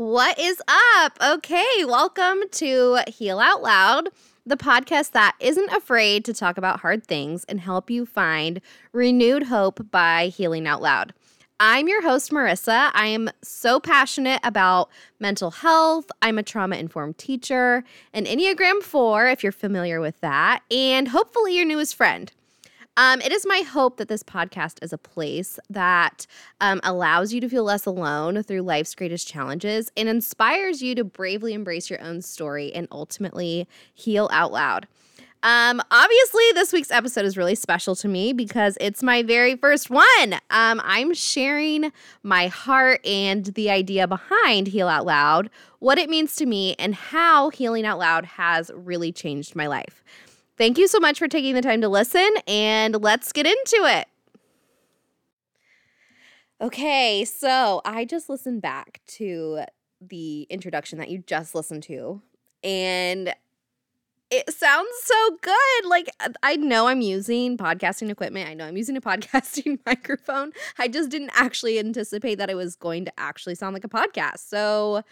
What is up? Okay, welcome to Heal Out Loud, the podcast that isn't afraid to talk about hard things and help you find renewed hope by healing out loud. I'm your host, Marisa. I am so passionate about mental health. I'm a trauma informed teacher, an Enneagram 4, if you're familiar with that, and hopefully your newest friend. Um, it is my hope that this podcast is a place that um, allows you to feel less alone through life's greatest challenges and inspires you to bravely embrace your own story and ultimately heal out loud. Um, obviously, this week's episode is really special to me because it's my very first one. Um, I'm sharing my heart and the idea behind Heal Out Loud, what it means to me, and how healing out loud has really changed my life. Thank you so much for taking the time to listen, and let's get into it. Okay, so I just listened back to the introduction that you just listened to, and it sounds so good. Like, I know I'm using podcasting equipment, I know I'm using a podcasting microphone. I just didn't actually anticipate that it was going to actually sound like a podcast. So,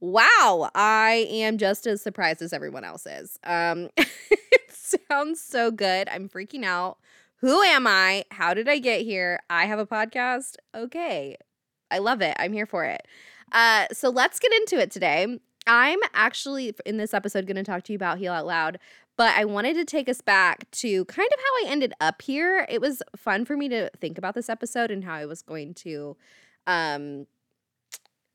wow, I am just as surprised as everyone else is. Um, sounds so good. I'm freaking out. Who am I? How did I get here? I have a podcast. Okay. I love it. I'm here for it. Uh, so let's get into it today. I'm actually in this episode going to talk to you about Heal Out Loud, but I wanted to take us back to kind of how I ended up here. It was fun for me to think about this episode and how I was going to um,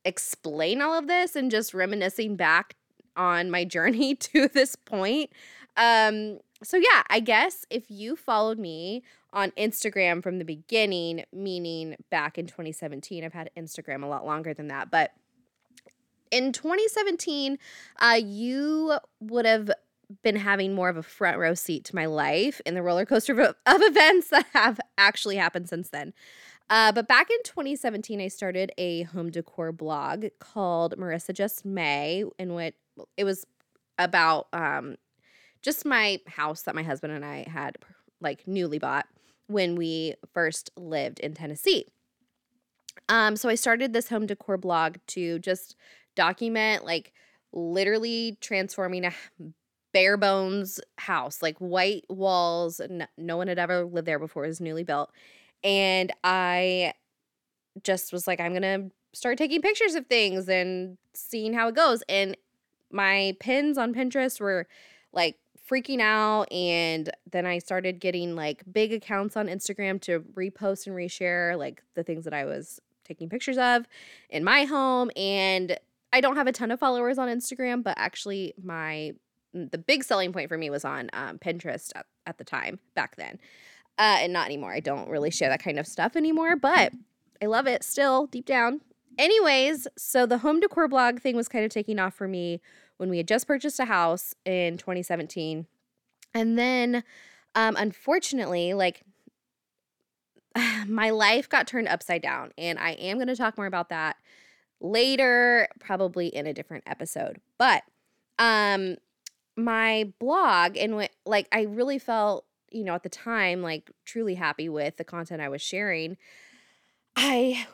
explain all of this and just reminiscing back on my journey to this point. Um, so yeah, I guess if you followed me on Instagram from the beginning, meaning back in 2017, I've had Instagram a lot longer than that, but in 2017, uh, you would have been having more of a front row seat to my life in the roller coaster of, of events that have actually happened since then. Uh, but back in 2017, I started a home decor blog called Marisa Just May, in which it was about um, just my house that my husband and I had like newly bought when we first lived in Tennessee. Um, so I started this home decor blog to just document like literally transforming a bare bones house, like white walls. No, no one had ever lived there before. It was newly built. And I just was like, I'm going to start taking pictures of things and seeing how it goes. And my pins on Pinterest were like freaking out and then I started getting like big accounts on Instagram to repost and reshare like the things that I was taking pictures of in my home and I don't have a ton of followers on Instagram but actually my the big selling point for me was on um, Pinterest at, at, the time back then. Uh, and not anymore I don't really share that kind of stuff anymore but I love it still deep down. Anyways so the home decor blog thing was kind of taking off for me when we had just purchased a house in 2017. And then, um, unfortunately, like my life got turned upside down. And I am going to talk more about that later, probably in a different episode. But um, my blog, and what, like, I really felt, you know, at the time, like, truly happy with the content I was sharing. I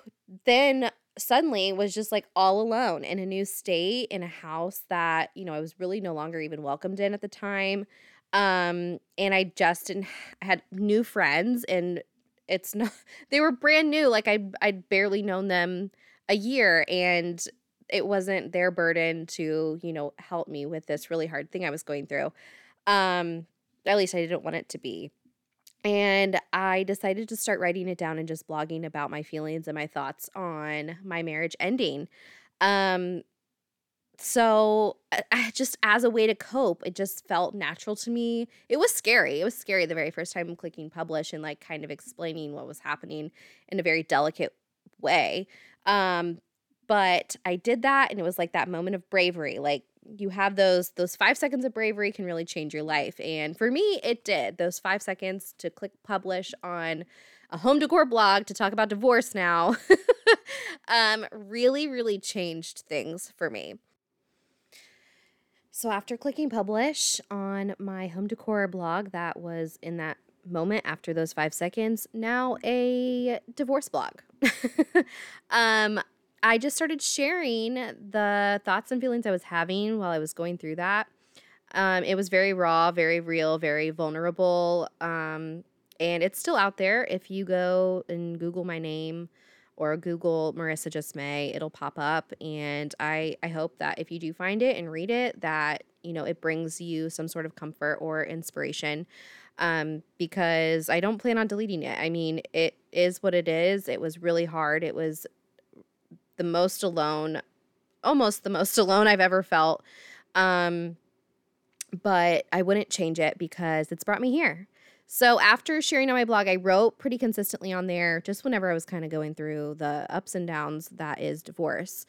then suddenly was just like all alone in a new state in a house that you know I was really no longer even welcomed in at the time um and I just didn't I had new friends and it's not they were brand new like I I'd barely known them a year and it wasn't their burden to you know help me with this really hard thing I was going through um at least I didn't want it to be and I decided to start writing it down and just blogging about my feelings and my thoughts on my marriage ending. Um, so I just as a way to cope, it just felt natural to me. It was scary. It was scary the very first time clicking publish and like kind of explaining what was happening in a very delicate way. Um, but I did that and it was like that moment of bravery. Like you have those those 5 seconds of bravery can really change your life and for me it did. Those 5 seconds to click publish on a home decor blog to talk about divorce now um really really changed things for me. So after clicking publish on my home decor blog that was in that moment after those 5 seconds now a divorce blog. Um I just started sharing the thoughts and feelings I was having while I was going through that. Um, it was very raw, very real, very vulnerable. Um, and it's still out there. If you go and Google my name or Google Marisa Just May, it'll pop up. And I, I hope that if you do find it and read it, that you know it brings you some sort of comfort or inspiration. Um, because I don't plan on deleting it. I mean, it is what it is. It was really hard. It was the most alone, almost the most alone I've ever felt. Um, but I wouldn't change it because it's brought me here. So after sharing on my blog, I wrote pretty consistently on there just whenever I was kind of going through the ups and downs that is divorce.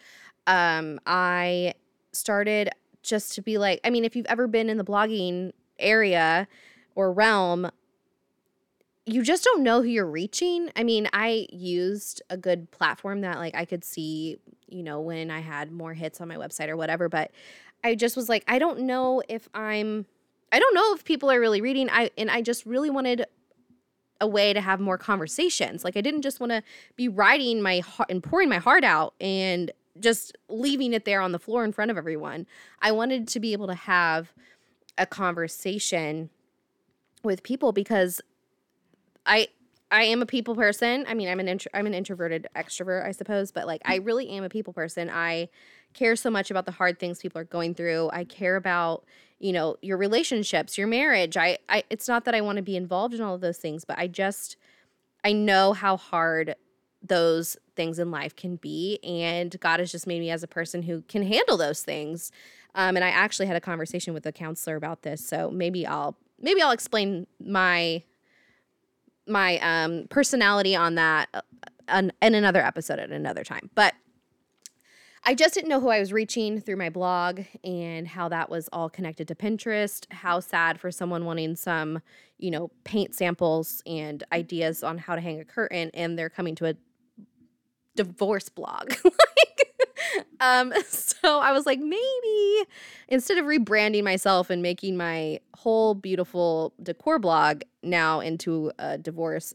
Um, I started just to be like, I mean, if you've ever been in the blogging area or realm, you just don't know who you're reaching. I mean, I used a good platform that like I could see, you know, when I had more hits on my website or whatever, but I just was like, I don't know if I'm I don't know if people are really reading. I and I just really wanted a way to have more conversations. Like I didn't just want to be writing my heart and pouring my heart out and just leaving it there on the floor in front of everyone. I wanted to be able to have a conversation with people because I I am a people person. I mean, I'm an intro, I'm an introverted extrovert, I suppose, but like I really am a people person. I care so much about the hard things people are going through. I care about, you know, your relationships, your marriage. I, I it's not that I want to be involved in all of those things, but I just I know how hard those things in life can be and God has just made me as a person who can handle those things. Um, and I actually had a conversation with a counselor about this, so maybe I'll maybe I'll explain my my um, personality on that uh, in another episode at another time. But I just didn't know who I was reaching through my blog and how that was all connected to Pinterest. How sad for someone wanting some, you know, paint samples and ideas on how to hang a curtain and they're coming to a divorce blog. like, um, so I was like, maybe instead of rebranding myself and making my whole beautiful decor blog now into a divorce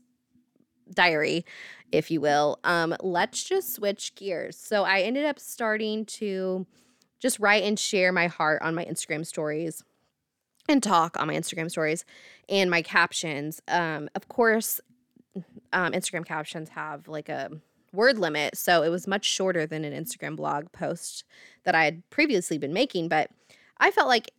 diary, if you will, um, let's just switch gears. So I ended up starting to just write and share my heart on my Instagram stories and talk on my Instagram stories and my captions. Um, of course, um, Instagram captions have like a word limit, so it was much shorter than an Instagram blog post that I had previously been making. But I felt like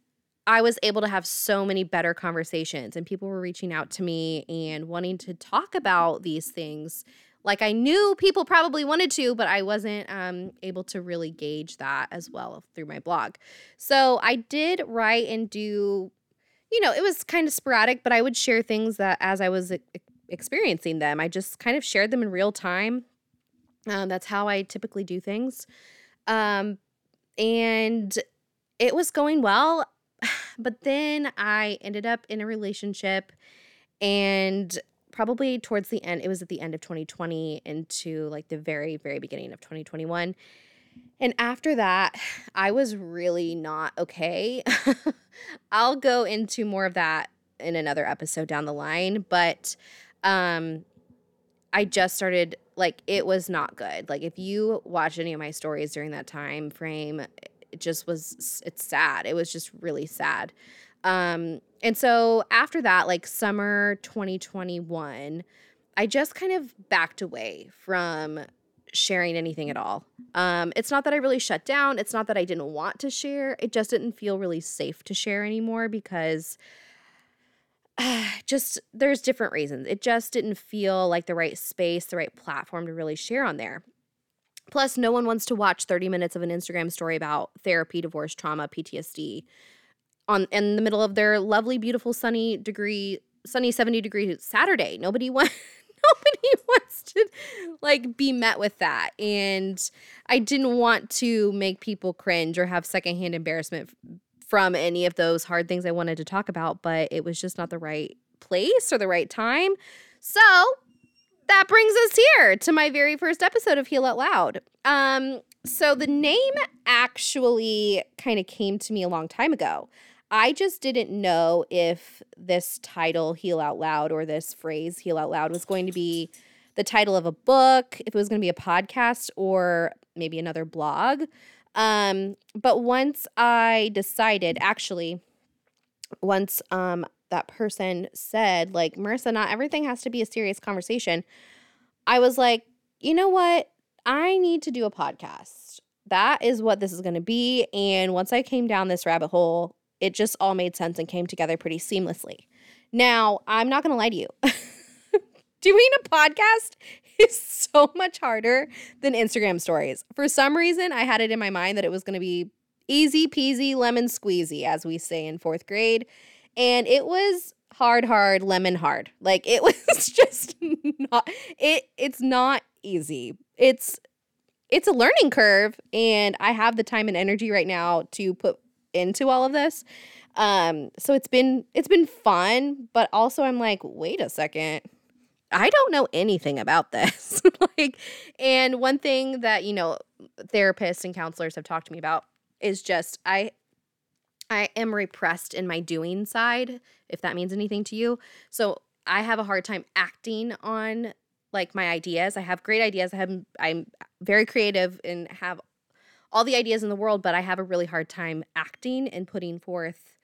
I was able to have so many better conversations, and people were reaching out to me and wanting to talk about these things. Like I knew people probably wanted to, but I wasn't um, able to really gauge that as well through my blog. So I did write and do, you know, it was kind of sporadic, but I would share things that as I was experiencing them, I just kind of shared them in real time. Um, that's how I typically do things. Um, and it was going well. But then I ended up in a relationship and probably towards the end, it was at the end of 2020 into like the very, very beginning of 2021. And after that, I was really not okay. I'll go into more of that in another episode down the line, but um I just started like it was not good. Like if you watch any of my stories during that time frame, it just was it's sad. It was just really sad. Um and so after that like summer 2021, I just kind of backed away from sharing anything at all. Um it's not that I really shut down, it's not that I didn't want to share. It just didn't feel really safe to share anymore because just there's different reasons. It just didn't feel like the right space, the right platform to really share on there. Plus, no one wants to watch 30 minutes of an Instagram story about therapy, divorce, trauma, PTSD on in the middle of their lovely, beautiful, sunny degree, sunny 70 degree Saturday. Nobody wants nobody wants to like be met with that. And I didn't want to make people cringe or have secondhand embarrassment from any of those hard things I wanted to talk about, but it was just not the right place or the right time. So that brings us here to my very first episode of Heal Out Loud. Um, so the name actually kind of came to me a long time ago. I just didn't know if this title, Heal Out Loud, or this phrase, Heal Out Loud, was going to be the title of a book, if it was going to be a podcast or maybe another blog. Um, but once I decided, actually, once um, that person said, like, Marisa, not everything has to be a serious conversation, I was like, you know what? I need to do a podcast. That is what this is going to be. And once I came down this rabbit hole, it just all made sense and came together pretty seamlessly. Now, I'm not going to lie to you. Doing a podcast is so much harder than Instagram stories. For some reason, I had it in my mind that it was going to be easy peasy lemon squeezy, as we say in fourth grade. And it was hard, hard, lemon hard. Like it was just not it it's not easy. It's it's a learning curve and I have the time and energy right now to put into all of this. Um so it's been it's been fun, but also I'm like, wait a second. I don't know anything about this. like and one thing that, you know, therapists and counselors have talked to me about is just I I am repressed in my doing side, if that means anything to you. So I have a hard time acting on like my ideas. I have great ideas. I have I'm very creative and have all the ideas in the world, but I have a really hard time acting and putting forth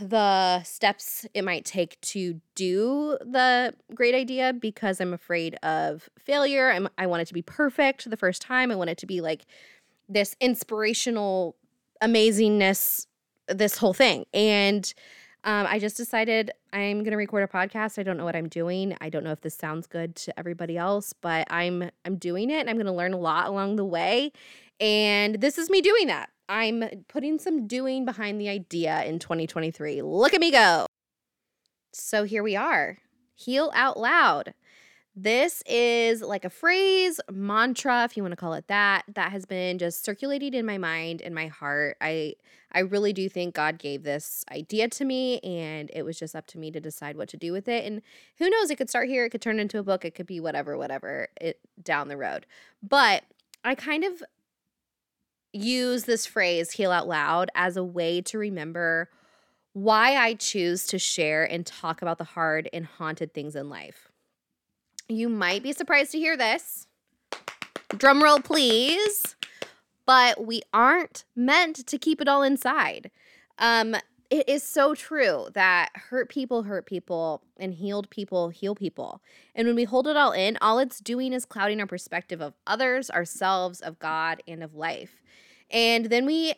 the steps it might take to do the great idea because I'm afraid of failure. I'm, I want it to be perfect the first time. I want it to be like this inspirational amazingness, this whole thing. And um, I just decided I'm going to record a podcast. I don't know what I'm doing. I don't know if this sounds good to everybody else, but I'm I'm doing it and I'm going to learn a lot along the way. And this is me doing that. I'm putting some doing behind the idea in 2023. Look at me go. So here we are. Heal out loud. This is like a phrase, mantra, if you want to call it that, that has been just circulating in my mind and my heart. I I really do think God gave this idea to me and it was just up to me to decide what to do with it. And who knows, it could start here, it could turn into a book, it could be whatever, whatever, it down the road. But I kind of use this phrase heal out loud as a way to remember why I choose to share and talk about the hard and haunted things in life. You might be surprised to hear this. Drum roll, please. But we aren't meant to keep it all inside. Um, it is so true that hurt people hurt people and healed people heal people. And when we hold it all in, all it's doing is clouding our perspective of others, ourselves, of God, and of life. And then we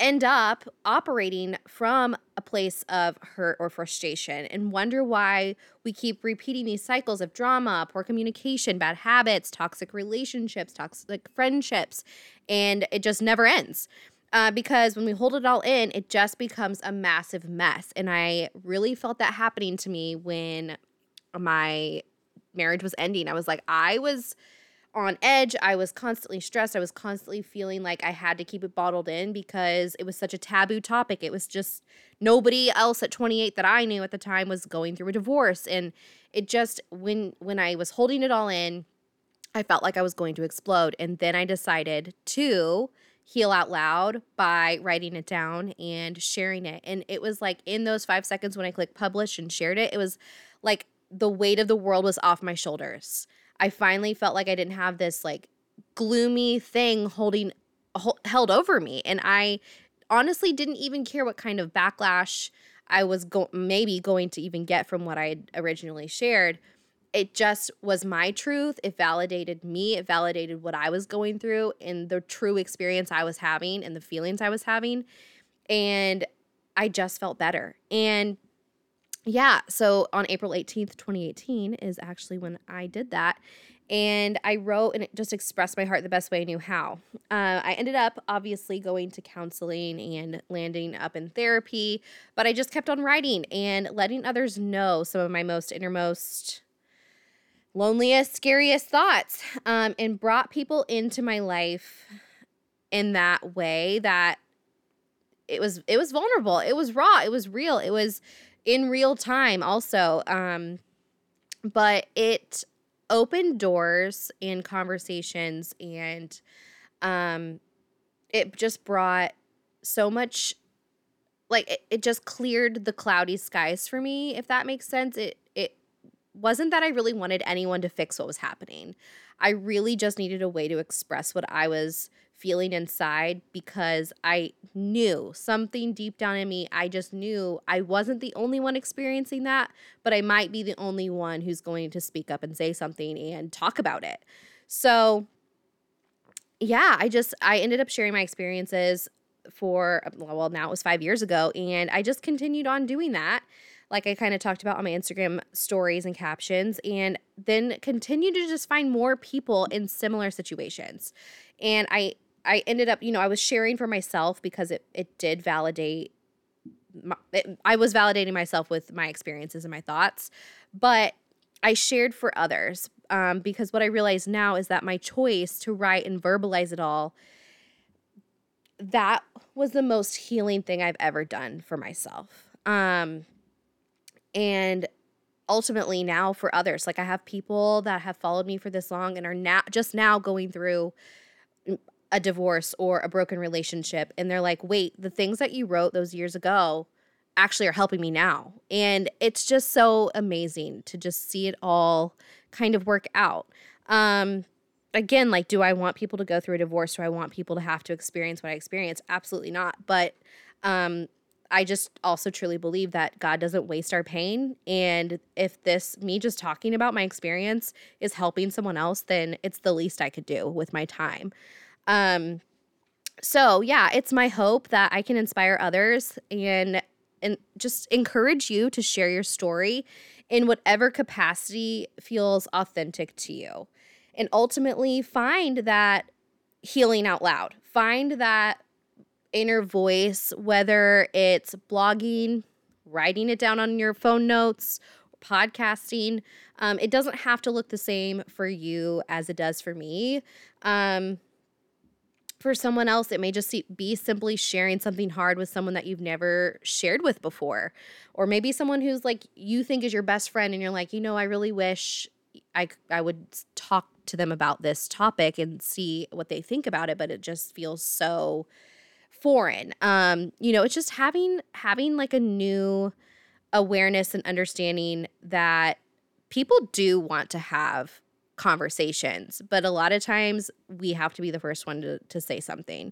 end up operating from a place of hurt or frustration and wonder why we keep repeating these cycles of drama, poor communication, bad habits, toxic relationships, toxic friendships, and it just never ends. Uh, because when we hold it all in, it just becomes a massive mess. And I really felt that happening to me when my marriage was ending. I was like, I was on edge. I was constantly stressed. I was constantly feeling like I had to keep it bottled in because it was such a taboo topic. It was just nobody else at 28 that I knew at the time was going through a divorce and it just when when I was holding it all in, I felt like I was going to explode and then I decided to heal out loud by writing it down and sharing it. And it was like in those 5 seconds when I clicked publish and shared it, it was like the weight of the world was off my shoulders. I finally felt like I didn't have this like gloomy thing holding held over me and I honestly didn't even care what kind of backlash I was go- maybe going to even get from what I had originally shared. It just was my truth. It validated me. It validated what I was going through and the true experience I was having and the feelings I was having. And I just felt better. And yeah, so on April 18th, 2018 is actually when I did that. And I wrote and it just expressed my heart the best way I knew how. Uh, I ended up obviously going to counseling and landing up in therapy, but I just kept on writing and letting others know some of my most innermost, loneliest, scariest thoughts um, and brought people into my life in that way that it was it was vulnerable it was raw it was real it was in real time also. Um, but it opened doors and conversations and um, it just brought so much like it, it just cleared the cloudy skies for me if that makes sense it it wasn't that I really wanted anyone to fix what was happening. I really just needed a way to express what I was feeling inside because I knew something deep down in me. I just knew I wasn't the only one experiencing that, but I might be the only one who's going to speak up and say something and talk about it. So, yeah, I just I ended up sharing my experiences for well now it was 5 years ago and I just continued on doing that like I kind of talked about on my Instagram stories and captions, and then continue to just find more people in similar situations. And I I ended up, you know, I was sharing for myself because it it did validate my, it, I was validating myself with my experiences and my thoughts, but I shared for others um, because what I realize now is that my choice to write and verbalize it all that was the most healing thing I've ever done for myself. Um, and ultimately now for others, like I have people that have followed me for this long and are now just now going through a divorce or a broken relationship and they're like, "Wait, the things that you wrote those years ago actually are helping me now." And it's just so amazing to just see it all kind of work out. Um again, like do I want people to go through a divorce? Do I want people to have to experience what I experienced? Absolutely not. But um I just also truly believe that God doesn't waste our pain. And if this, me just talking about my experience, is helping someone else, then it's the least I could do with my time. Um, so yeah, it's my hope that I can inspire others and and just encourage you to share your story in whatever capacity feels authentic to you. And ultimately find that healing out loud. Find that inner voice, whether it's blogging, writing it down on your phone notes, podcasting. Um, it doesn't have to look the same for you as it does for me. Um, for someone else, it may just be simply sharing something hard with someone that you've never shared with before. Or maybe someone who's like you think is your best friend and you're like, you know, I really wish I, I would talk to them about this topic and see what they think about it, but it just feels so foreign. Um, you know, it's just having having like a new awareness and understanding that people do want to have conversations, but a lot of times we have to be the first one to, to say something.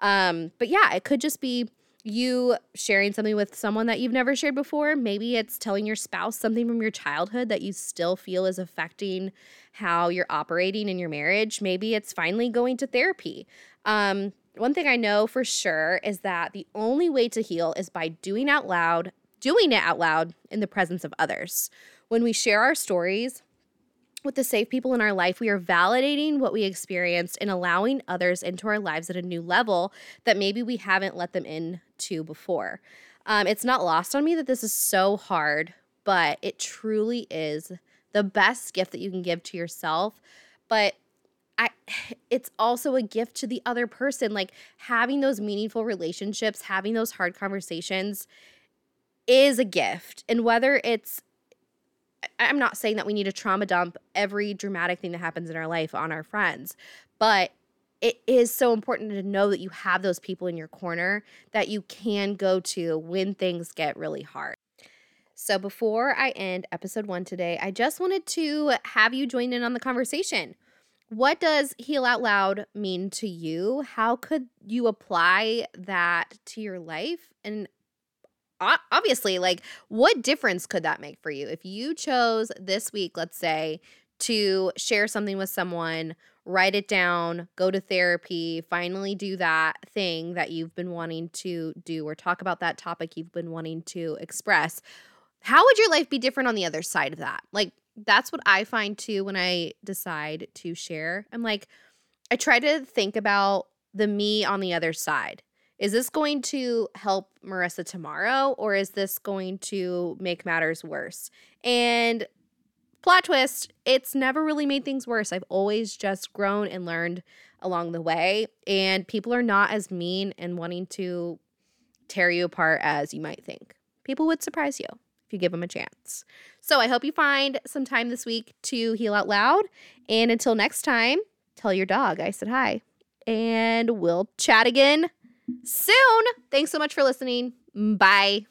Um, but yeah, it could just be you sharing something with someone that you've never shared before. Maybe it's telling your spouse something from your childhood that you still feel is affecting how you're operating in your marriage. Maybe it's finally going to therapy. Um, one thing I know for sure is that the only way to heal is by doing out loud, doing it out loud in the presence of others. When we share our stories, with the safe people in our life, we are validating what we experienced and allowing others into our lives at a new level that maybe we haven't let them into before. Um, it's not lost on me that this is so hard, but it truly is the best gift that you can give to yourself. But I it's also a gift to the other person. Like having those meaningful relationships, having those hard conversations is a gift. And whether it's I'm not saying that we need to trauma dump every dramatic thing that happens in our life on our friends, but it is so important to know that you have those people in your corner that you can go to when things get really hard. So, before I end episode one today, I just wanted to have you join in on the conversation. What does Heal Out Loud mean to you? How could you apply that to your life? And obviously, like, what difference could that make for you? If you chose this week, let's say, to share something with someone, write it down, go to therapy, finally do that thing that you've been wanting to do, or talk about that topic you've been wanting to express, how would your life be different on the other side of that? Like, that's what I find too when I decide to share. I'm like, I try to think about the me on the other side is this going to help Marisa tomorrow or is this going to make matters worse? And plot twist, it's never really made things worse. I've always just grown and learned along the way. And people are not as mean and wanting to tear you apart as you might think. People would surprise you if you give them a chance. So I hope you find some time this week to heal out loud. And until next time, tell your dog I said hi. And we'll chat again soon. Thanks so much for listening. Bye.